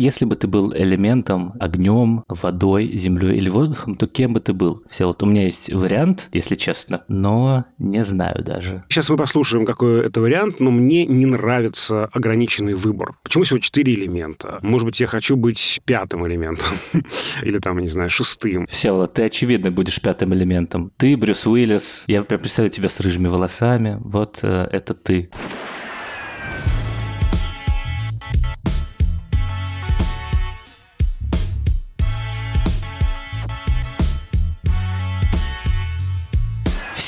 Если бы ты был элементом, огнем, водой, землей или воздухом, то кем бы ты был? Все, вот у меня есть вариант, если честно, но не знаю даже. Сейчас мы послушаем, какой это вариант, но мне не нравится ограниченный выбор. Почему всего четыре элемента? Может быть, я хочу быть пятым элементом? Или там, не знаю, шестым? Все, вот ты очевидно будешь пятым элементом. Ты, Брюс Уиллис, я прям представляю тебя с рыжими волосами. Вот э, это ты.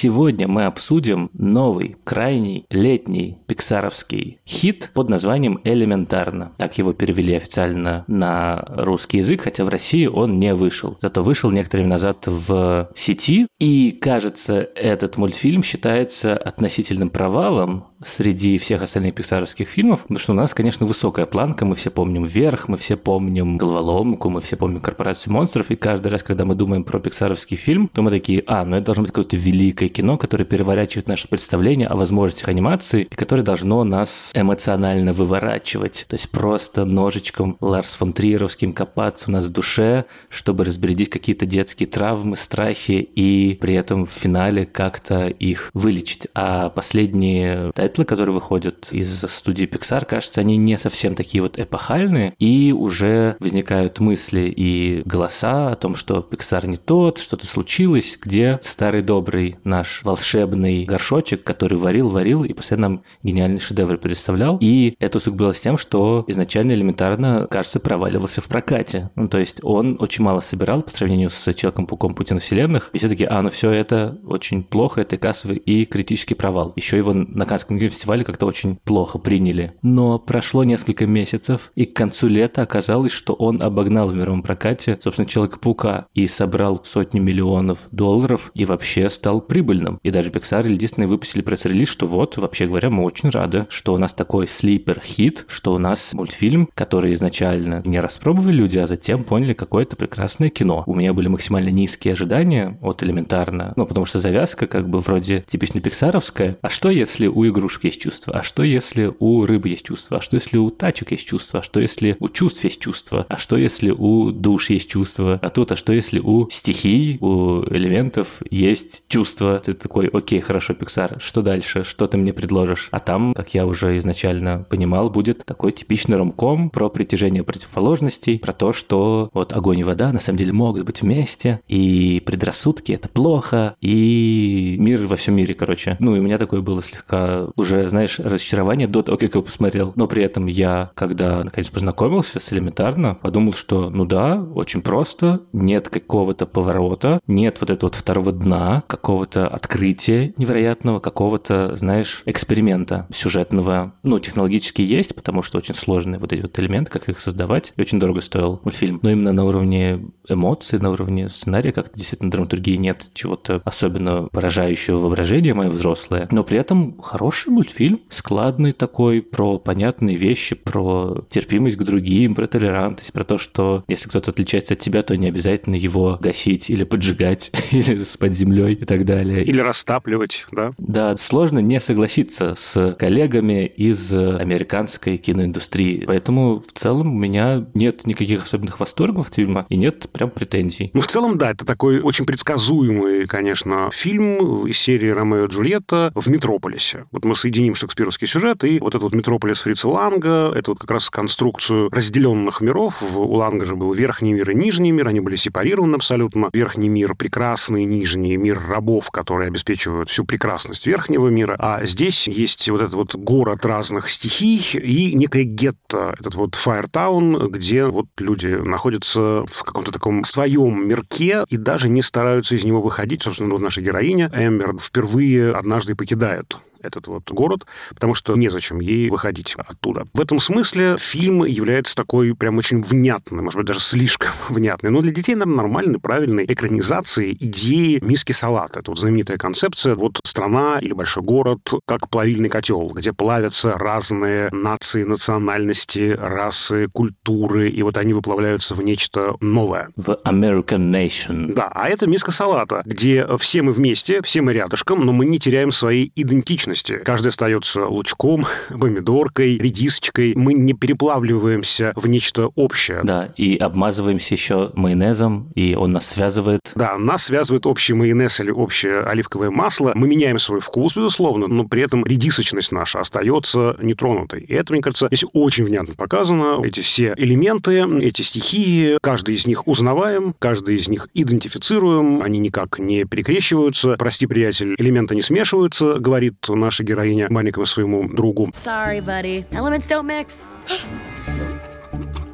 Сегодня мы обсудим новый, крайний, летний пиксаровский хит под названием «Элементарно». Так его перевели официально на русский язык, хотя в России он не вышел. Зато вышел некоторое время назад в сети. И, кажется, этот мультфильм считается относительным провалом среди всех остальных пиксаровских фильмов, потому что у нас, конечно, высокая планка, мы все помним «Вверх», мы все помним «Головоломку», мы все помним «Корпорацию монстров», и каждый раз, когда мы думаем про пиксаровский фильм, то мы такие, а, ну это должно быть какое-то великое великое кино, которое переворачивает наше представление о возможностях анимации и которое должно нас эмоционально выворачивать. То есть просто ножичком Ларс фон Триеровским копаться у нас в душе, чтобы разбередить какие-то детские травмы, страхи и при этом в финале как-то их вылечить. А последние тайтлы, которые выходят из студии Pixar, кажется, они не совсем такие вот эпохальные, и уже возникают мысли и голоса о том, что Pixar не тот, что-то случилось, где старый добрый наш наш волшебный горшочек, который варил, варил и постоянно нам гениальный шедевр представлял. И это усугубилось тем, что изначально элементарно, кажется, проваливался в прокате. Ну, то есть он очень мало собирал по сравнению с Человеком-пауком Путина вселенных. И все-таки, а, ну все это очень плохо, это кассовый и критический провал. Еще его на Каннском фестивале как-то очень плохо приняли. Но прошло несколько месяцев, и к концу лета оказалось, что он обогнал в мировом прокате, собственно, Человека-паука и собрал сотни миллионов долларов и вообще стал прибыльным прибыльным. И даже Pixar или Disney выпустили пресс-релиз, что вот, вообще говоря, мы очень рады, что у нас такой слипер-хит, что у нас мультфильм, который изначально не распробовали люди, а затем поняли какое-то прекрасное кино. У меня были максимально низкие ожидания от элементарно, ну, потому что завязка как бы вроде типично пиксаровская. А что если у игрушек есть чувства? А что если у рыбы есть чувства? А что если у тачек есть чувства? А что если у чувств есть чувства? А что если у душ есть чувства? А тут, а что если у стихий, у элементов есть чувства? Ты такой, окей, хорошо, Pixar, что дальше, что ты мне предложишь? А там, как я уже изначально понимал, будет такой типичный ромком про притяжение противоположностей, про то, что вот огонь и вода на самом деле могут быть вместе, и предрассудки — это плохо, и мир во всем мире, короче. Ну, и у меня такое было слегка уже, знаешь, разочарование до того, как я посмотрел. Но при этом я, когда наконец познакомился с элементарно, подумал, что, ну да, очень просто, нет какого-то поворота, нет вот этого вот второго дна, какого-то открытия невероятного, какого-то, знаешь, эксперимента сюжетного. Ну, технологически есть, потому что очень сложные вот эти вот элементы, как их создавать, и очень дорого стоил мультфильм. Но именно на уровне эмоций, на уровне сценария, как-то действительно драматургии нет чего-то особенно поражающего воображения мое взрослое. Но при этом хороший мультфильм, складный такой, про понятные вещи, про терпимость к другим, про толерантность, про то, что если кто-то отличается от тебя, то не обязательно его гасить или поджигать, или под землей и так далее далее. Или растапливать, да? Да, сложно не согласиться с коллегами из американской киноиндустрии. Поэтому в целом у меня нет никаких особенных восторгов от фильма и нет прям претензий. Ну, в целом, да, это такой очень предсказуемый, конечно, фильм из серии «Ромео и Джульетта» в Метрополисе. Вот мы соединим шекспировский сюжет и вот этот вот Метрополис Фрица Ланга, это вот как раз конструкцию разделенных миров. У Ланга же был верхний мир и нижний мир, они были сепарированы абсолютно. Верхний мир прекрасный, нижний мир рабов, которые обеспечивают всю прекрасность верхнего мира. А здесь есть вот этот вот город разных стихий и некое гетто, этот вот Фаертаун, где вот люди находятся в каком-то таком своем мирке и даже не стараются из него выходить. Собственно, вот наша героиня Эмбер впервые однажды покидает этот вот город, потому что незачем ей выходить оттуда. В этом смысле фильм является такой прям очень внятный, может быть, даже слишком внятный, но для детей, наверное, нормальной, правильной экранизации идеи миски салата. Это вот знаменитая концепция, вот страна или большой город, как плавильный котел, где плавятся разные нации, национальности, расы, культуры, и вот они выплавляются в нечто новое. В American Nation. Да, а это миска салата, где все мы вместе, все мы рядышком, но мы не теряем своей идентичности. Каждый остается лучком, помидоркой, редисочкой. Мы не переплавливаемся в нечто общее. Да, и обмазываемся еще майонезом, и он нас связывает. Да, нас связывает общий майонез или общее оливковое масло. Мы меняем свой вкус, безусловно, но при этом редисочность наша остается нетронутой. И это, мне кажется, здесь очень внятно показано. Эти все элементы, эти стихии, каждый из них узнаваем, каждый из них идентифицируем, они никак не перекрещиваются. Прости, приятель, элементы не смешиваются, говорит наша героиня маленькому своему другу. Sorry, buddy. Elements don't mix.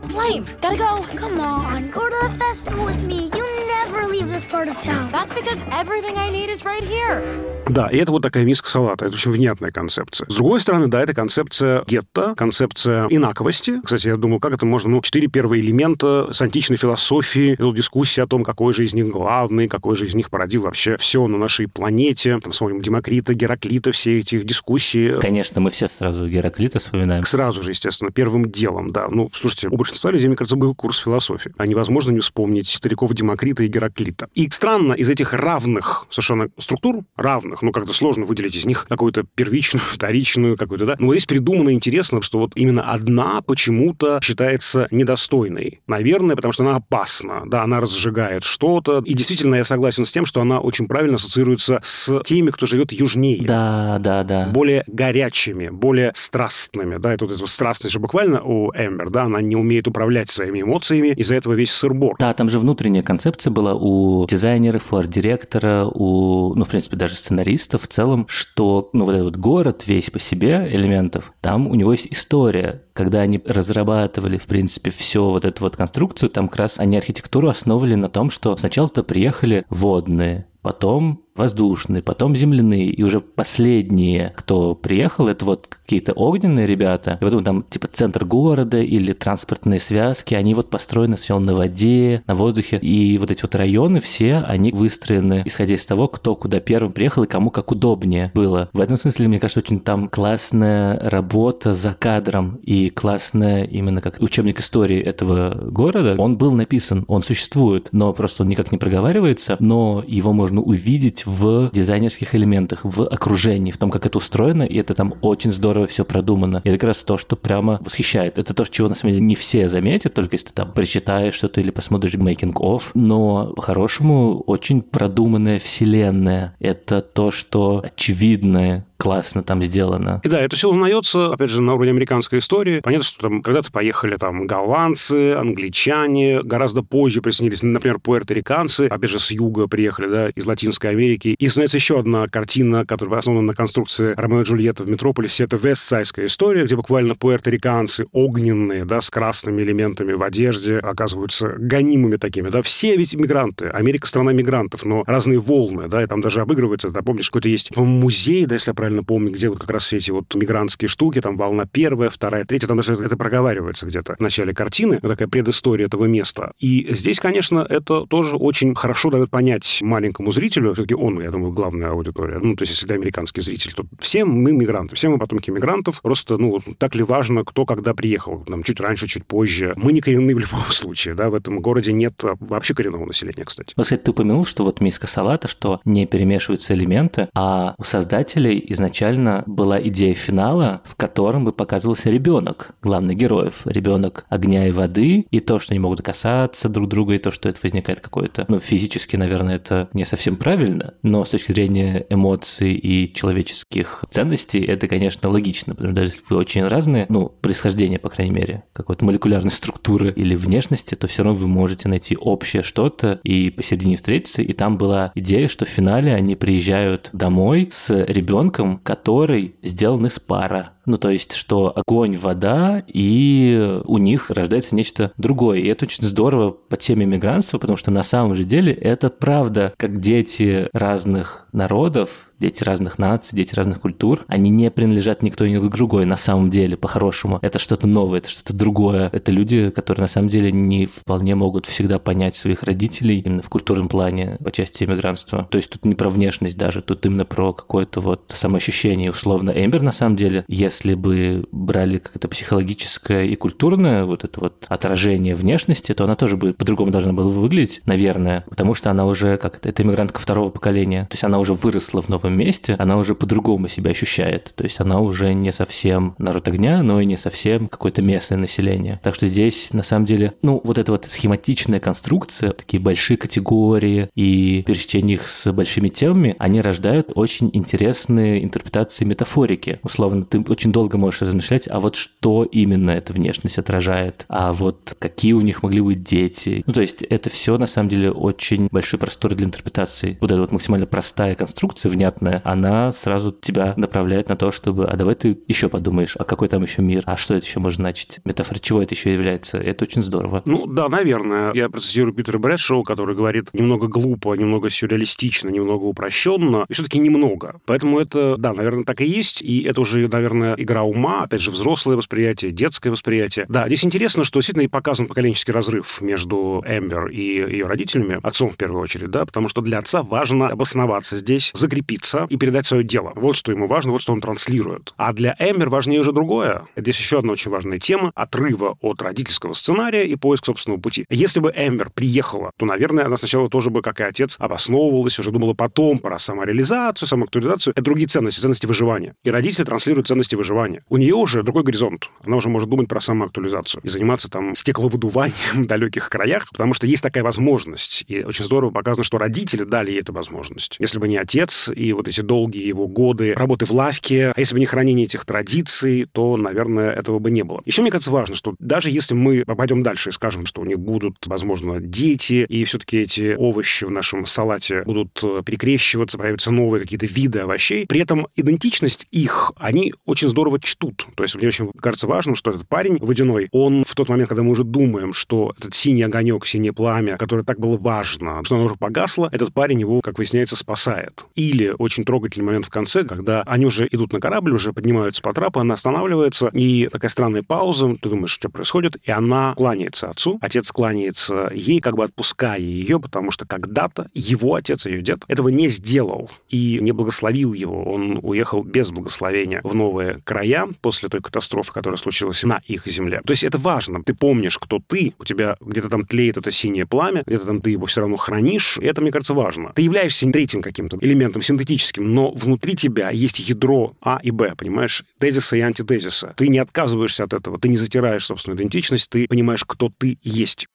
Flame, gotta go. Come on, go to the festival with me. You never leave this part of town. That's because everything I need is right here. Да, и это вот такая миска салата. Это очень внятная концепция. С другой стороны, да, это концепция гетто, концепция инаковости. Кстати, я думал, как это можно, ну, четыре первые элемента с античной философии, дискуссия о том, какой же из них главный, какой же из них породил вообще все на нашей планете. Там, смотрим Демокрита, Гераклита, все эти дискуссии. Конечно, мы все сразу Гераклита вспоминаем. Сразу же, естественно, первым делом, да. Ну, слушайте, у большинства людей, мне кажется, был курс философии. А невозможно не вспомнить стариков Демокрита и Гераклита. И странно, из этих равных совершенно структур, равных, ну, как-то сложно выделить из них какую-то первичную, вторичную какую-то, да. Но здесь придумано интересно, что вот именно одна почему-то считается недостойной. Наверное, потому что она опасна, да, она разжигает что-то. И действительно, я согласен с тем, что она очень правильно ассоциируется с теми, кто живет южнее. Да, да, да. Более горячими, более страстными, да, и тут эта страстность же буквально у Эмбер, да, она не умеет управлять своими эмоциями, из-за этого весь сырбор. Да, там же внутренняя концепция была у дизайнеров, у арт-директора, у, ну, в принципе, даже сценаристов в целом, что, ну, вот этот вот город весь по себе элементов, там у него есть история. Когда они разрабатывали, в принципе, все вот эту вот конструкцию, там как раз они архитектуру основывали на том, что сначала-то приехали водные, потом воздушные, потом земляные, и уже последние, кто приехал, это вот какие-то огненные ребята, и потом там типа центр города или транспортные связки, они вот построены сначала на воде, на воздухе, и вот эти вот районы все, они выстроены исходя из того, кто куда первым приехал и кому как удобнее было. В этом смысле, мне кажется, очень там классная работа за кадром и классная именно как учебник истории этого города. Он был написан, он существует, но просто он никак не проговаривается, но его можно увидеть в дизайнерских элементах, в окружении, в том, как это устроено, и это там очень здорово все продумано. И это как раз то, что прямо восхищает. Это то, чего на самом деле не все заметят, только если ты там прочитаешь что-то или посмотришь making of, но по-хорошему очень продуманная вселенная. Это то, что очевидное, классно там сделано. И да, это все узнается, опять же, на уровне американской истории. Понятно, что там когда-то поехали там голландцы, англичане, гораздо позже присоединились, например, пуэрториканцы, опять же, с юга приехали, да, из Латинской Америки. И становится еще одна картина, которая основана на конструкции Ромео и Джульетта в Метрополисе. Это вестсайская история, где буквально пуэрториканцы огненные, да, с красными элементами в одежде, оказываются гонимыми такими, да. Все ведь мигранты. Америка страна мигрантов, но разные волны, да, и там даже обыгрывается, да, помнишь, какой-то есть музей, да, если я правильно помню, где вот как раз все эти вот мигрантские штуки, там волна первая, вторая, третья, там даже это проговаривается где-то в начале картины, такая предыстория этого места. И здесь, конечно, это тоже очень хорошо дает понять маленькому зрителю, все-таки он, я думаю, главная аудитория, ну, то есть если это американский зритель, то все мы мигранты, все мы потомки мигрантов, просто, ну, так ли важно, кто когда приехал, там, чуть раньше, чуть позже. Мы не коренные в любом случае, да, в этом городе нет вообще коренного населения, кстати. Вот, кстати, ты упомянул, что вот миска салата, что не перемешиваются элементы, а у создателей изначально была идея финала, в котором бы показывался ребенок главных героев. Ребенок огня и воды, и то, что они могут касаться друг друга, и то, что это возникает какое-то... Ну, физически, наверное, это не совсем правильно, но с точки зрения эмоций и человеческих ценностей, это, конечно, логично, потому что даже если вы очень разные, ну, происхождение, по крайней мере, какой-то молекулярной структуры или внешности, то все равно вы можете найти общее что-то и посередине встретиться. И там была идея, что в финале они приезжают домой с ребенком, который сделан из пара. Ну, то есть, что огонь, вода, и у них рождается нечто другое. И это очень здорово по теме мигрантства, потому что на самом же деле это правда, как дети разных народов, дети разных наций, дети разных культур, они не принадлежат никто ни к другой на самом деле, по-хорошему. Это что-то новое, это что-то другое. Это люди, которые на самом деле не вполне могут всегда понять своих родителей именно в культурном плане по части иммигрантства. То есть тут не про внешность даже, тут именно про какое-то вот самоощущение. Условно, Эмбер на самом деле, если бы брали как-то психологическое и культурное вот это вот отражение внешности, то она тоже бы по-другому должна была выглядеть, наверное, потому что она уже, как это, это иммигрантка второго поколения, то есть она уже выросла в новом месте, она уже по-другому себя ощущает. То есть она уже не совсем народ огня, но и не совсем какое-то местное население. Так что здесь, на самом деле, ну, вот эта вот схематичная конструкция, такие большие категории и пересечение их с большими темами, они рождают очень интересные интерпретации метафорики. Условно, ты очень долго можешь размышлять, а вот что именно эта внешность отражает, а вот какие у них могли быть дети. Ну, то есть это все, на самом деле, очень большой простор для интерпретации. Вот эта вот максимально простая конструкция, внятная, она сразу тебя направляет на то, чтобы, а давай ты еще подумаешь, а какой там еще мир, а что это еще может значить, метафора чего это еще является, это очень здорово. Ну да, наверное. Я процитирую Питера Брэдшоу, который говорит немного глупо, немного сюрреалистично, немного упрощенно, и все-таки немного. Поэтому это, да, наверное, так и есть, и это уже, наверное, игра ума, опять же, взрослое восприятие, детское восприятие. Да, здесь интересно, что действительно и показан поколенческий разрыв между Эмбер и ее родителями, отцом в первую очередь, да, потому что для отца важно обосноваться здесь, закрепиться, и передать свое дело. Вот что ему важно, вот что он транслирует. А для Эмбер важнее уже другое. Здесь еще одна очень важная тема — отрыва от родительского сценария и поиск собственного пути. Если бы Эмбер приехала, то, наверное, она сначала тоже бы, как и отец, обосновывалась, уже думала потом про самореализацию, самоактуализацию. Это другие ценности, ценности выживания. И родители транслируют ценности выживания. У нее уже другой горизонт. Она уже может думать про самоактуализацию и заниматься там стекловыдуванием в далеких краях, потому что есть такая возможность. И очень здорово показано, что родители дали ей эту возможность. Если бы не отец и вот вот эти долгие его годы работы в лавке. А если бы не хранение этих традиций, то, наверное, этого бы не было. Еще мне кажется важно, что даже если мы пойдем дальше и скажем, что у них будут, возможно, дети, и все-таки эти овощи в нашем салате будут э, перекрещиваться, появятся новые какие-то виды овощей, при этом идентичность их они очень здорово чтут. То есть мне очень кажется важным, что этот парень водяной, он в тот момент, когда мы уже думаем, что этот синий огонек, синее пламя, которое так было важно, что оно уже погасло, этот парень его, как выясняется, спасает. Или очень трогательный момент в конце, когда они уже идут на корабль, уже поднимаются по трапу, она останавливается, и такая странная пауза, ты думаешь, что происходит, и она кланяется отцу, отец кланяется ей, как бы отпуская ее, потому что когда-то его отец, ее дед, этого не сделал и не благословил его. Он уехал без благословения в новые края после той катастрофы, которая случилась на их земле. То есть это важно. Ты помнишь, кто ты, у тебя где-то там тлеет это синее пламя, где-то там ты его все равно хранишь, и это, мне кажется, важно. Ты являешься третьим каким-то элементом синтетическим но внутри тебя есть ядро А и Б, понимаешь, тезиса и антитезиса. Ты не отказываешься от этого, ты не затираешь собственную идентичность, ты понимаешь, кто ты есть.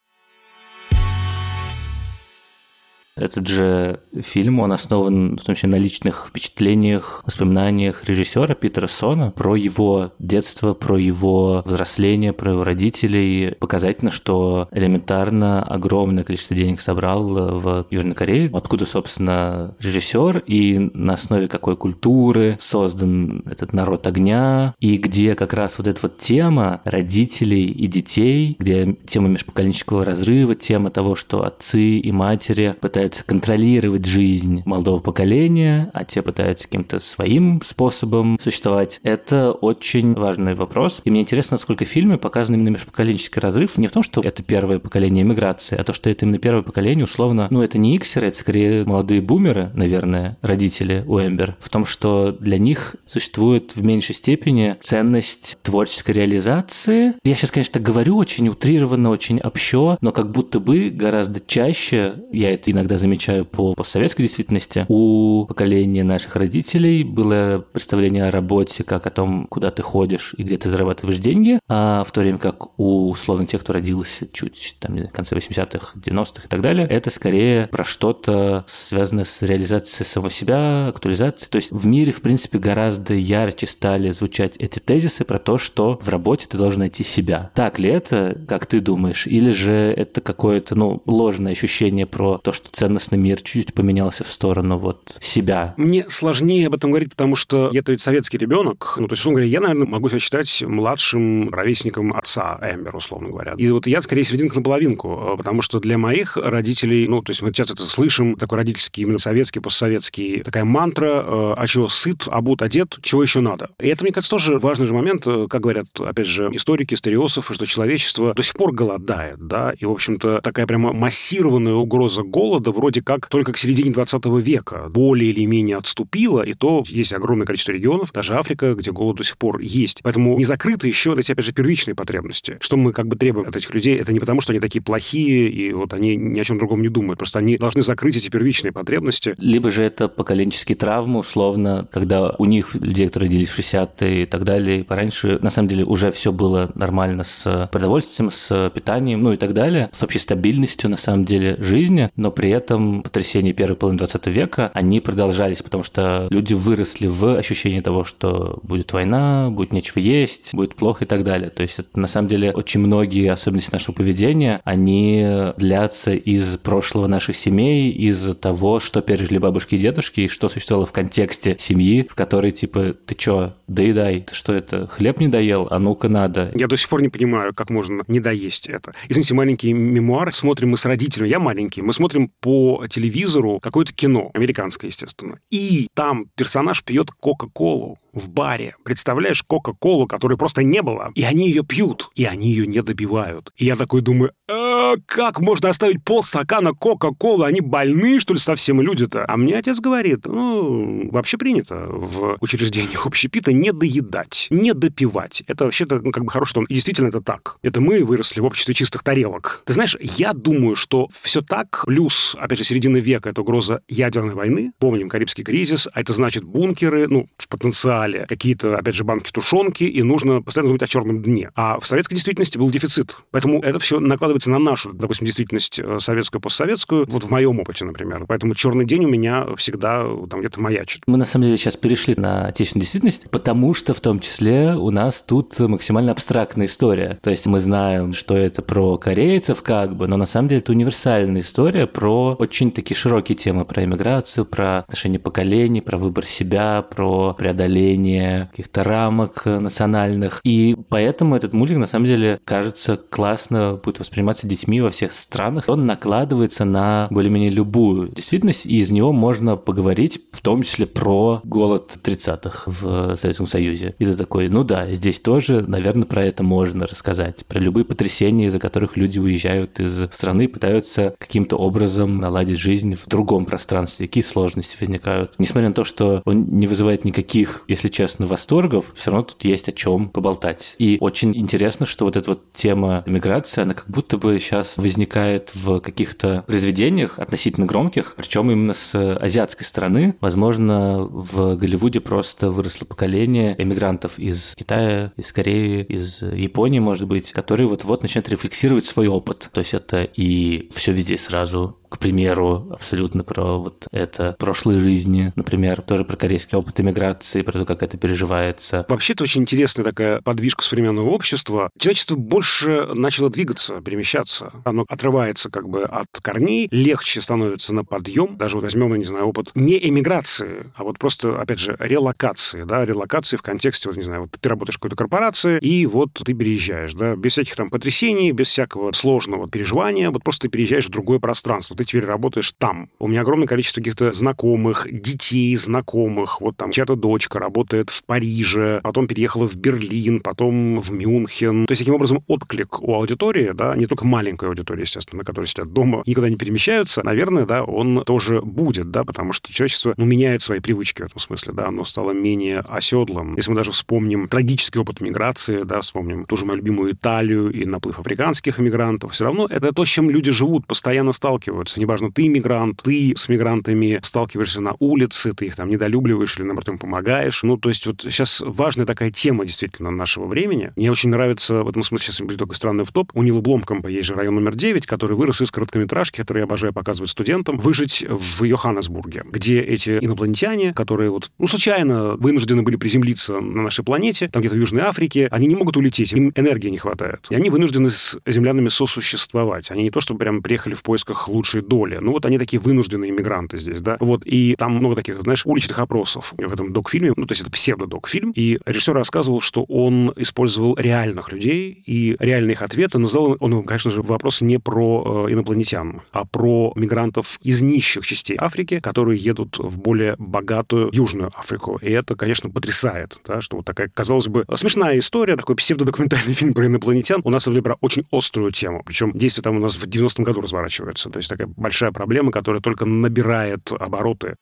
Этот же фильм, он основан в том числе на личных впечатлениях, воспоминаниях режиссера Питера Сона про его детство, про его взросление, про его родителей. Показательно, что элементарно огромное количество денег собрал в Южной Корее, откуда, собственно, режиссер и на основе какой культуры создан этот народ огня, и где как раз вот эта вот тема родителей и детей, где тема межпоколенческого разрыва, тема того, что отцы и матери пытаются пытаются контролировать жизнь молодого поколения, а те пытаются каким-то своим способом существовать. Это очень важный вопрос. И мне интересно, насколько в фильме показан именно межпоколенческий разрыв. Не в том, что это первое поколение миграции, а то, что это именно первое поколение, условно, ну, это не иксеры, это скорее молодые бумеры, наверное, родители у Эмбер. В том, что для них существует в меньшей степени ценность творческой реализации. Я сейчас, конечно, говорю очень утрированно, очень общо, но как будто бы гораздо чаще, я это иногда замечаю по постсоветской действительности, у поколения наших родителей было представление о работе как о том, куда ты ходишь и где ты зарабатываешь деньги, а в то время как у, условно, тех, кто родился чуть там, в конце 80-х, 90-х и так далее, это скорее про что-то связанное с реализацией самого себя, актуализацией. То есть в мире, в принципе, гораздо ярче стали звучать эти тезисы про то, что в работе ты должен найти себя. Так ли это, как ты думаешь, или же это какое-то, ну, ложное ощущение про то, что ценностный мир чуть-чуть поменялся в сторону вот себя? Мне сложнее об этом говорить, потому что я-то ведь советский ребенок. Ну, то есть, условно говоря, я, наверное, могу себя считать младшим ровесником отца Эмбер, условно говоря. И вот я, скорее, серединка на половинку, потому что для моих родителей, ну, то есть мы часто это слышим, такой родительский, именно советский, постсоветский, такая мантра, а чего сыт, обут, одет, чего еще надо. И это, мне кажется, тоже важный же момент, как говорят, опять же, историки, стереософы, что человечество до сих пор голодает, да, и, в общем-то, такая прямо массированная угроза голода вроде как только к середине 20 века более или менее отступила, и то есть огромное количество регионов, даже Африка, где голод до сих пор есть. Поэтому не закрыты еще эти, опять же, первичные потребности. Что мы как бы требуем от этих людей, это не потому, что они такие плохие, и вот они ни о чем другом не думают, просто они должны закрыть эти первичные потребности. Либо же это поколенческие травмы, условно, когда у них, людей, которые родились в 60-е и так далее, пораньше, на самом деле, уже все было нормально с продовольствием, с питанием, ну и так далее, с общей стабильностью, на самом деле, жизни, но при этом потрясения первой половины 20 века, они продолжались, потому что люди выросли в ощущении того, что будет война, будет нечего есть, будет плохо и так далее. То есть это, на самом деле очень многие особенности нашего поведения, они длятся из прошлого наших семей, из того, что пережили бабушки и дедушки, и что существовало в контексте семьи, в которой типа ты чё, доедай, ты что это, хлеб не доел, а ну-ка надо. Я до сих пор не понимаю, как можно не доесть это. Извините, маленькие мемуары смотрим мы с родителями, я маленький, мы смотрим по телевизору какое-то кино, американское, естественно, и там персонаж пьет Кока-Колу в баре. Представляешь, Кока-Колу, которой просто не было. И они ее пьют, и они ее не добивают. И я такой думаю, э, как можно оставить полстакана Кока-Колы? Они больны, что ли, совсем люди-то? А мне отец говорит, ну, вообще принято в учреждениях общепита не доедать, не допивать. Это вообще-то, ну, как бы хорошо, что он... И действительно это так. Это мы выросли в обществе чистых тарелок. Ты знаешь, я думаю, что все так, плюс, опять же, середина века, это угроза ядерной войны. Помним Карибский кризис, а это значит бункеры, ну, в потенциале далее. Какие-то, опять же, банки тушенки, и нужно постоянно думать о черном дне. А в советской действительности был дефицит. Поэтому это все накладывается на нашу, допустим, действительность э, советскую, постсоветскую, вот в моем опыте, например. Поэтому черный день у меня всегда там где-то маячит. Мы, на самом деле, сейчас перешли на отечественную действительность, потому что в том числе у нас тут максимально абстрактная история. То есть мы знаем, что это про корейцев как бы, но на самом деле это универсальная история про очень такие широкие темы, про иммиграцию, про отношения поколений, про выбор себя, про преодоление преодоление каких-то рамок национальных. И поэтому этот мультик, на самом деле, кажется, классно будет восприниматься детьми во всех странах. Он накладывается на более-менее любую действительность, и из него можно поговорить, в том числе про голод 30-х в Советском Союзе. И ты такой, ну да, здесь тоже, наверное, про это можно рассказать. Про любые потрясения, из-за которых люди уезжают из страны и пытаются каким-то образом наладить жизнь в другом пространстве. Какие сложности возникают. Несмотря на то, что он не вызывает никаких, если честно, восторгов, все равно тут есть о чем поболтать. И очень интересно, что вот эта вот тема миграции, она как будто бы сейчас возникает в каких-то произведениях относительно громких, причем именно с азиатской стороны. Возможно, в Голливуде просто выросло поколение эмигрантов из Китая, из Кореи, из Японии, может быть, которые вот-вот начинают рефлексировать свой опыт. То есть это и все везде сразу, к примеру, абсолютно про вот это прошлые жизни, например, тоже про корейский опыт иммиграции, про то, как это переживается. Вообще, это очень интересная такая подвижка современного общества. Человечество больше начало двигаться, перемещаться. Оно отрывается как бы от корней, легче становится на подъем. Даже вот возьмем, не знаю, опыт не эмиграции, а вот просто, опять же, релокации, да, релокации в контексте, вот, не знаю, вот ты работаешь в какой-то корпорации, и вот ты переезжаешь, да, без всяких там потрясений, без всякого сложного переживания, вот просто ты переезжаешь в другое пространство ты теперь работаешь там. У меня огромное количество каких-то знакомых, детей знакомых. Вот там чья-то дочка работает в Париже, потом переехала в Берлин, потом в Мюнхен. То есть, таким образом, отклик у аудитории, да, не только маленькой аудитории, естественно, которые сидят дома, никуда не перемещаются, наверное, да, он тоже будет, да, потому что человечество, ну, меняет свои привычки в этом смысле, да, оно стало менее оседлым. Если мы даже вспомним трагический опыт миграции, да, вспомним ту же мою любимую Италию и наплыв африканских иммигрантов, все равно это то, с чем люди живут, постоянно сталкиваются сталкиваются. Неважно, ты мигрант, ты с мигрантами сталкиваешься на улице, ты их там недолюбливаешь или, наоборот, им помогаешь. Ну, то есть вот сейчас важная такая тема действительно нашего времени. Мне очень нравится, в этом смысле сейчас будет такой странный в топ. У Нила Бломкомпа есть же район номер 9, который вырос из короткометражки, который я обожаю показывать студентам, «Выжить в Йоханнесбурге», где эти инопланетяне, которые вот, ну, случайно вынуждены были приземлиться на нашей планете, там где-то в Южной Африке, они не могут улететь, им энергии не хватает. И они вынуждены с землянами сосуществовать. Они не то, чтобы прям приехали в поисках лучшей большей доли. Ну, вот они такие вынужденные иммигранты здесь, да. Вот, и там много таких, знаешь, уличных опросов в этом док-фильме. Ну, то есть это псевдо-док-фильм. И режиссер рассказывал, что он использовал реальных людей и реальные их ответы, но задал он, конечно же, вопрос не про э, инопланетян, а про мигрантов из нищих частей Африки, которые едут в более богатую Южную Африку. И это, конечно, потрясает, да, что вот такая, казалось бы, смешная история, такой псевдодокументальный фильм про инопланетян, у нас про очень острую тему. Причем действие там у нас в 90-м году разворачивается. То есть такая большая проблема, которая только набирает обороты.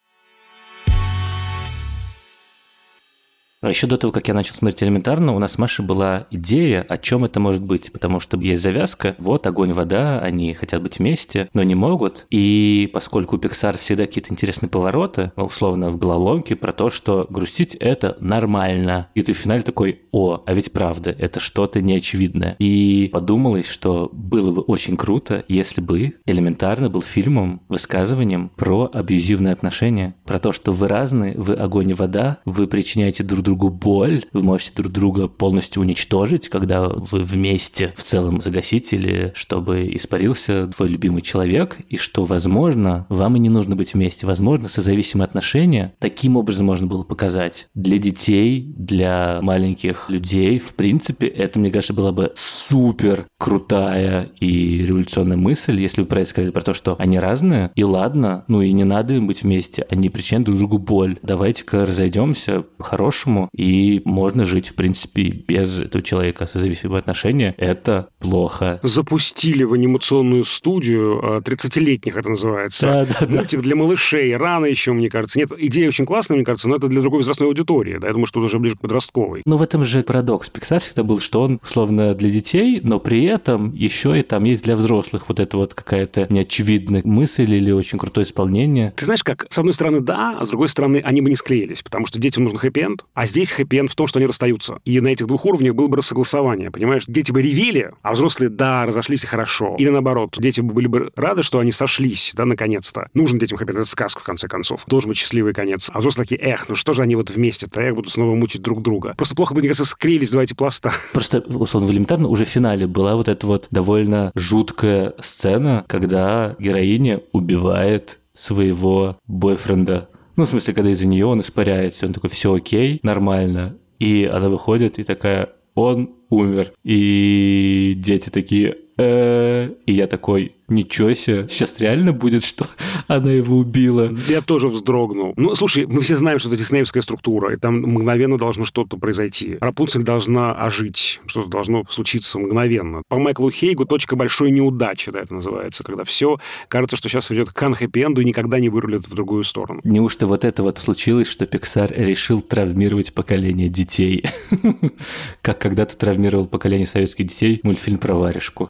Еще до того, как я начал смотреть элементарно, у нас с Машей была идея, о чем это может быть. Потому что есть завязка, вот огонь, вода, они хотят быть вместе, но не могут. И поскольку у Pixar всегда какие-то интересные повороты, условно в головоломке, про то, что грустить это нормально. И ты в финале такой, о, а ведь правда, это что-то неочевидное. И подумалось, что было бы очень круто, если бы элементарно был фильмом, высказыванием про абьюзивные отношения. Про то, что вы разные, вы огонь и вода, вы причиняете друг другу боль, вы можете друг друга полностью уничтожить, когда вы вместе в целом загасить или чтобы испарился твой любимый человек, и что, возможно, вам и не нужно быть вместе. Возможно, созависимые отношения таким образом можно было показать. Для детей, для маленьких людей, в принципе, это, мне кажется, была бы супер крутая и революционная мысль, если вы про это сказали, про то, что они разные, и ладно, ну и не надо им быть вместе, они причиняют друг другу боль. Давайте-ка разойдемся по-хорошему, по-другому, и можно жить, в принципе, без этого человека. Созависимые отношения – это плохо. Запустили в анимационную студию 30-летних, а, это называется, да, да, мультик да. для малышей. Рано еще, мне кажется. Нет, идея очень классная, мне кажется, но это для другой возрастной аудитории. Да? Я думаю, что уже ближе к подростковой. Ну, в этом же парадокс. Pixar всегда был, что он, условно, для детей, но при этом еще и там есть для взрослых вот это вот какая-то неочевидная мысль или очень крутое исполнение. Ты знаешь, как, с одной стороны, да, а с другой стороны, они бы не склеились, потому что детям нужен хэппи-энд, а здесь хэппи-энд в том, что они расстаются. И на этих двух уровнях было бы рассогласование, понимаешь? Дети бы ревели, а взрослые, да, разошлись и хорошо. Или наоборот, дети были бы рады, что они сошлись, да, наконец-то. Нужен детям хэппи-энд, это сказка, в конце концов. Должен быть счастливый конец. А взрослые такие, эх, ну что же они вот вместе-то, эх, будут снова мучить друг друга. Просто плохо бы, мне кажется, склеились два эти пласта. Просто, условно, элементарно уже в финале была вот эта вот довольно жуткая сцена, когда героиня убивает своего бойфренда. Ну, в смысле, когда из-за нее он испаряется, он такой, все окей, нормально. И она выходит и такая, он умер. И дети такие, э и я такой, Ничего себе. Сейчас реально будет, что она его убила. Я тоже вздрогнул. Ну, слушай, мы все знаем, что это диснеевская структура, и там мгновенно должно что-то произойти. Рапунцель должна ожить, что-то должно случиться мгновенно. По Майклу Хейгу точка большой неудачи, да, это называется, когда все кажется, что сейчас ведет к хэппи-энду и никогда не вырулит в другую сторону. Неужто вот это вот случилось, что Pixar решил травмировать поколение детей? Как когда-то травмировал поколение советских детей мультфильм про варежку.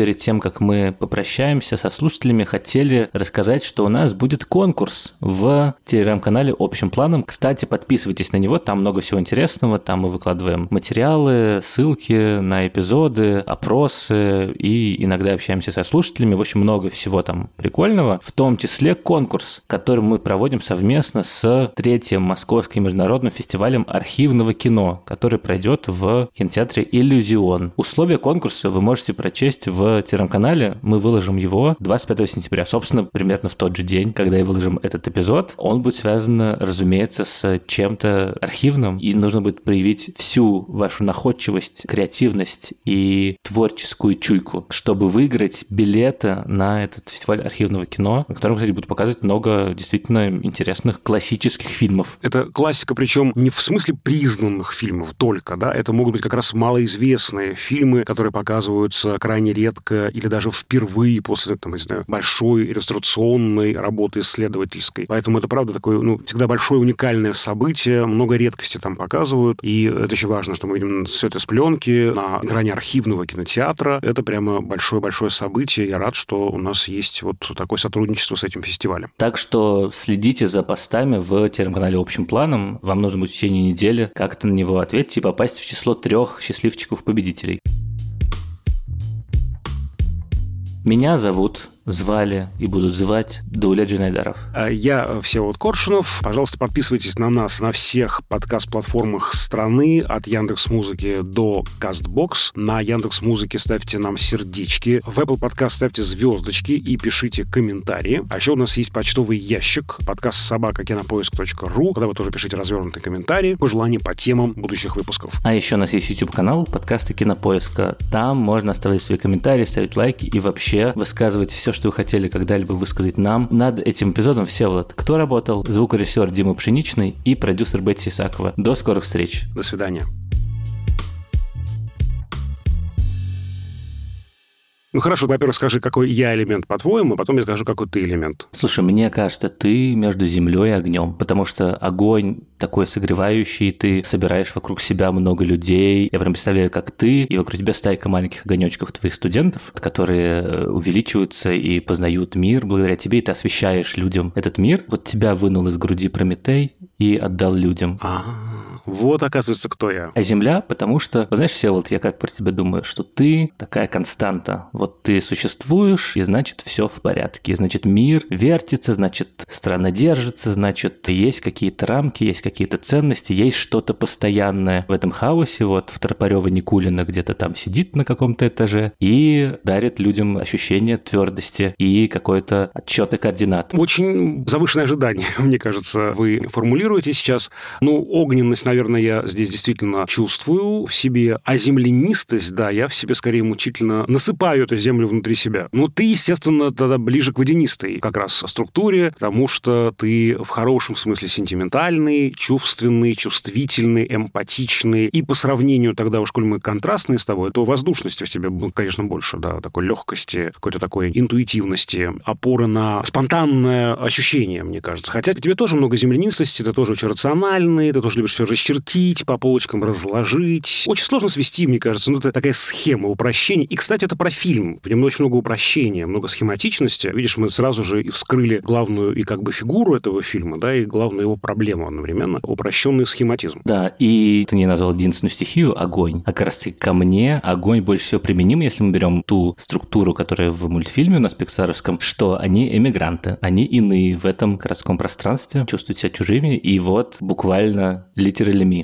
Перед тем, как мы попрощаемся со слушателями, хотели рассказать, что у нас будет конкурс в телеграм-канале общим планом. Кстати, подписывайтесь на него, там много всего интересного, там мы выкладываем материалы, ссылки на эпизоды, опросы и иногда общаемся со слушателями. В общем, много всего там прикольного, в том числе конкурс, который мы проводим совместно с третьим Московским международным фестивалем архивного кино, который пройдет в кинотеатре «Иллюзион». Условия конкурса вы можете прочесть в телеграм-канале. Мы выложим его 25 сентября. Собственно, примерно в тот же день, когда я выложим этот эпизод. Он будет связан, разумеется, с чем-то архивным. И нужно будет проявить всю вашу находчивость, креативность и творческую чуйку, чтобы выиграть билеты на этот фестиваль архивного кино, на котором, кстати, будут показывать много действительно интересных классических фильмов. Это классика, причем не в смысле признанных фильмов только, да, это могут быть как раз малоизвестные фильмы, которые показываются крайне редко редко или даже впервые после, там, не знаю, большой иллюстрационной работы исследовательской. Поэтому это, правда, такое, ну, всегда большое уникальное событие, много редкости там показывают, и это еще важно, что мы видим это с пленки на грани архивного кинотеатра. Это прямо большое-большое событие. Я рад, что у нас есть вот такое сотрудничество с этим фестивалем. Так что следите за постами в телеграм-канале «Общим планом». Вам нужно будет в течение недели как-то на него ответить и попасть в число трех счастливчиков-победителей. Меня зовут звали и будут звать Дауля Джинайдаров. А я Всеволод Коршунов. Пожалуйста, подписывайтесь на нас на всех подкаст-платформах страны, от Яндекс Музыки до Castbox. На Яндекс Музыке ставьте нам сердечки. В Apple Podcast ставьте звездочки и пишите комментарии. А еще у нас есть почтовый ящик подкаст собака кинопоиск.ру, куда вы тоже пишите развернутые комментарии, пожелания по темам будущих выпусков. А еще у нас есть YouTube-канал подкасты Кинопоиска. Там можно оставлять свои комментарии, ставить лайки и вообще высказывать все, что вы хотели когда-либо высказать нам. Над этим эпизодом все вот кто работал? Звукорежиссер Дима Пшеничный и продюсер Бетти Исакова. До скорых встреч. До свидания. Ну хорошо, во-первых, скажи, какой я элемент по-твоему, а потом я скажу, какой ты элемент. Слушай, мне кажется, ты между землей и огнем, потому что огонь такой согревающий, ты собираешь вокруг себя много людей. Я прям представляю, как ты, и вокруг тебя стайка маленьких огонечков твоих студентов, которые э, увеличиваются и познают мир благодаря тебе, и ты освещаешь людям этот мир. Вот тебя вынул из груди Прометей и отдал людям. А-а-а. Вот, оказывается, кто я. А Земля, потому что, знаешь, все, вот я как про тебя думаю, что ты такая константа. Вот ты существуешь, и значит все в порядке. И значит мир вертится, значит страна держится, значит есть какие-то рамки, есть какие-то ценности, есть что-то постоянное в этом хаосе. Вот в Тропарева Никулина где-то там сидит на каком-то этаже и дарит людям ощущение твердости и какой-то отчет и координат. Очень завышенное ожидание, мне кажется, вы формулируете сейчас. Ну, огненность, наверное, я здесь действительно чувствую в себе, а землянистость, да, я в себе скорее мучительно насыпаю эту землю внутри себя. Ну, ты, естественно, тогда ближе к водянистой как раз структуре, потому что ты в хорошем смысле сентиментальный, чувственный, чувствительный, эмпатичный. И по сравнению тогда уж, коль мы контрастные с тобой, то воздушности в тебе, конечно, больше, да, такой легкости, какой-то такой интуитивности, опоры на спонтанное ощущение, мне кажется. Хотя тебе тоже много землянистости, ты тоже очень рациональный, ты тоже любишь все расчертить, по полочкам разложить. Очень сложно свести, мне кажется, ну, это такая схема упрощения. И, кстати, это про фильм. В нем очень много упрощения, много схематичности. Видишь, мы сразу же и вскрыли главную и как бы фигуру этого фильма, да, и главную его проблему одновременно. Упрощенный схематизм. Да, и ты не назвал единственную стихию огонь. А как раз таки ко мне огонь больше всего применим, если мы берем ту структуру, которая в мультфильме у нас пиксаровском, что они эмигранты, они иные в этом городском пространстве, чувствуют себя чужими, и вот буквально اللي مين؟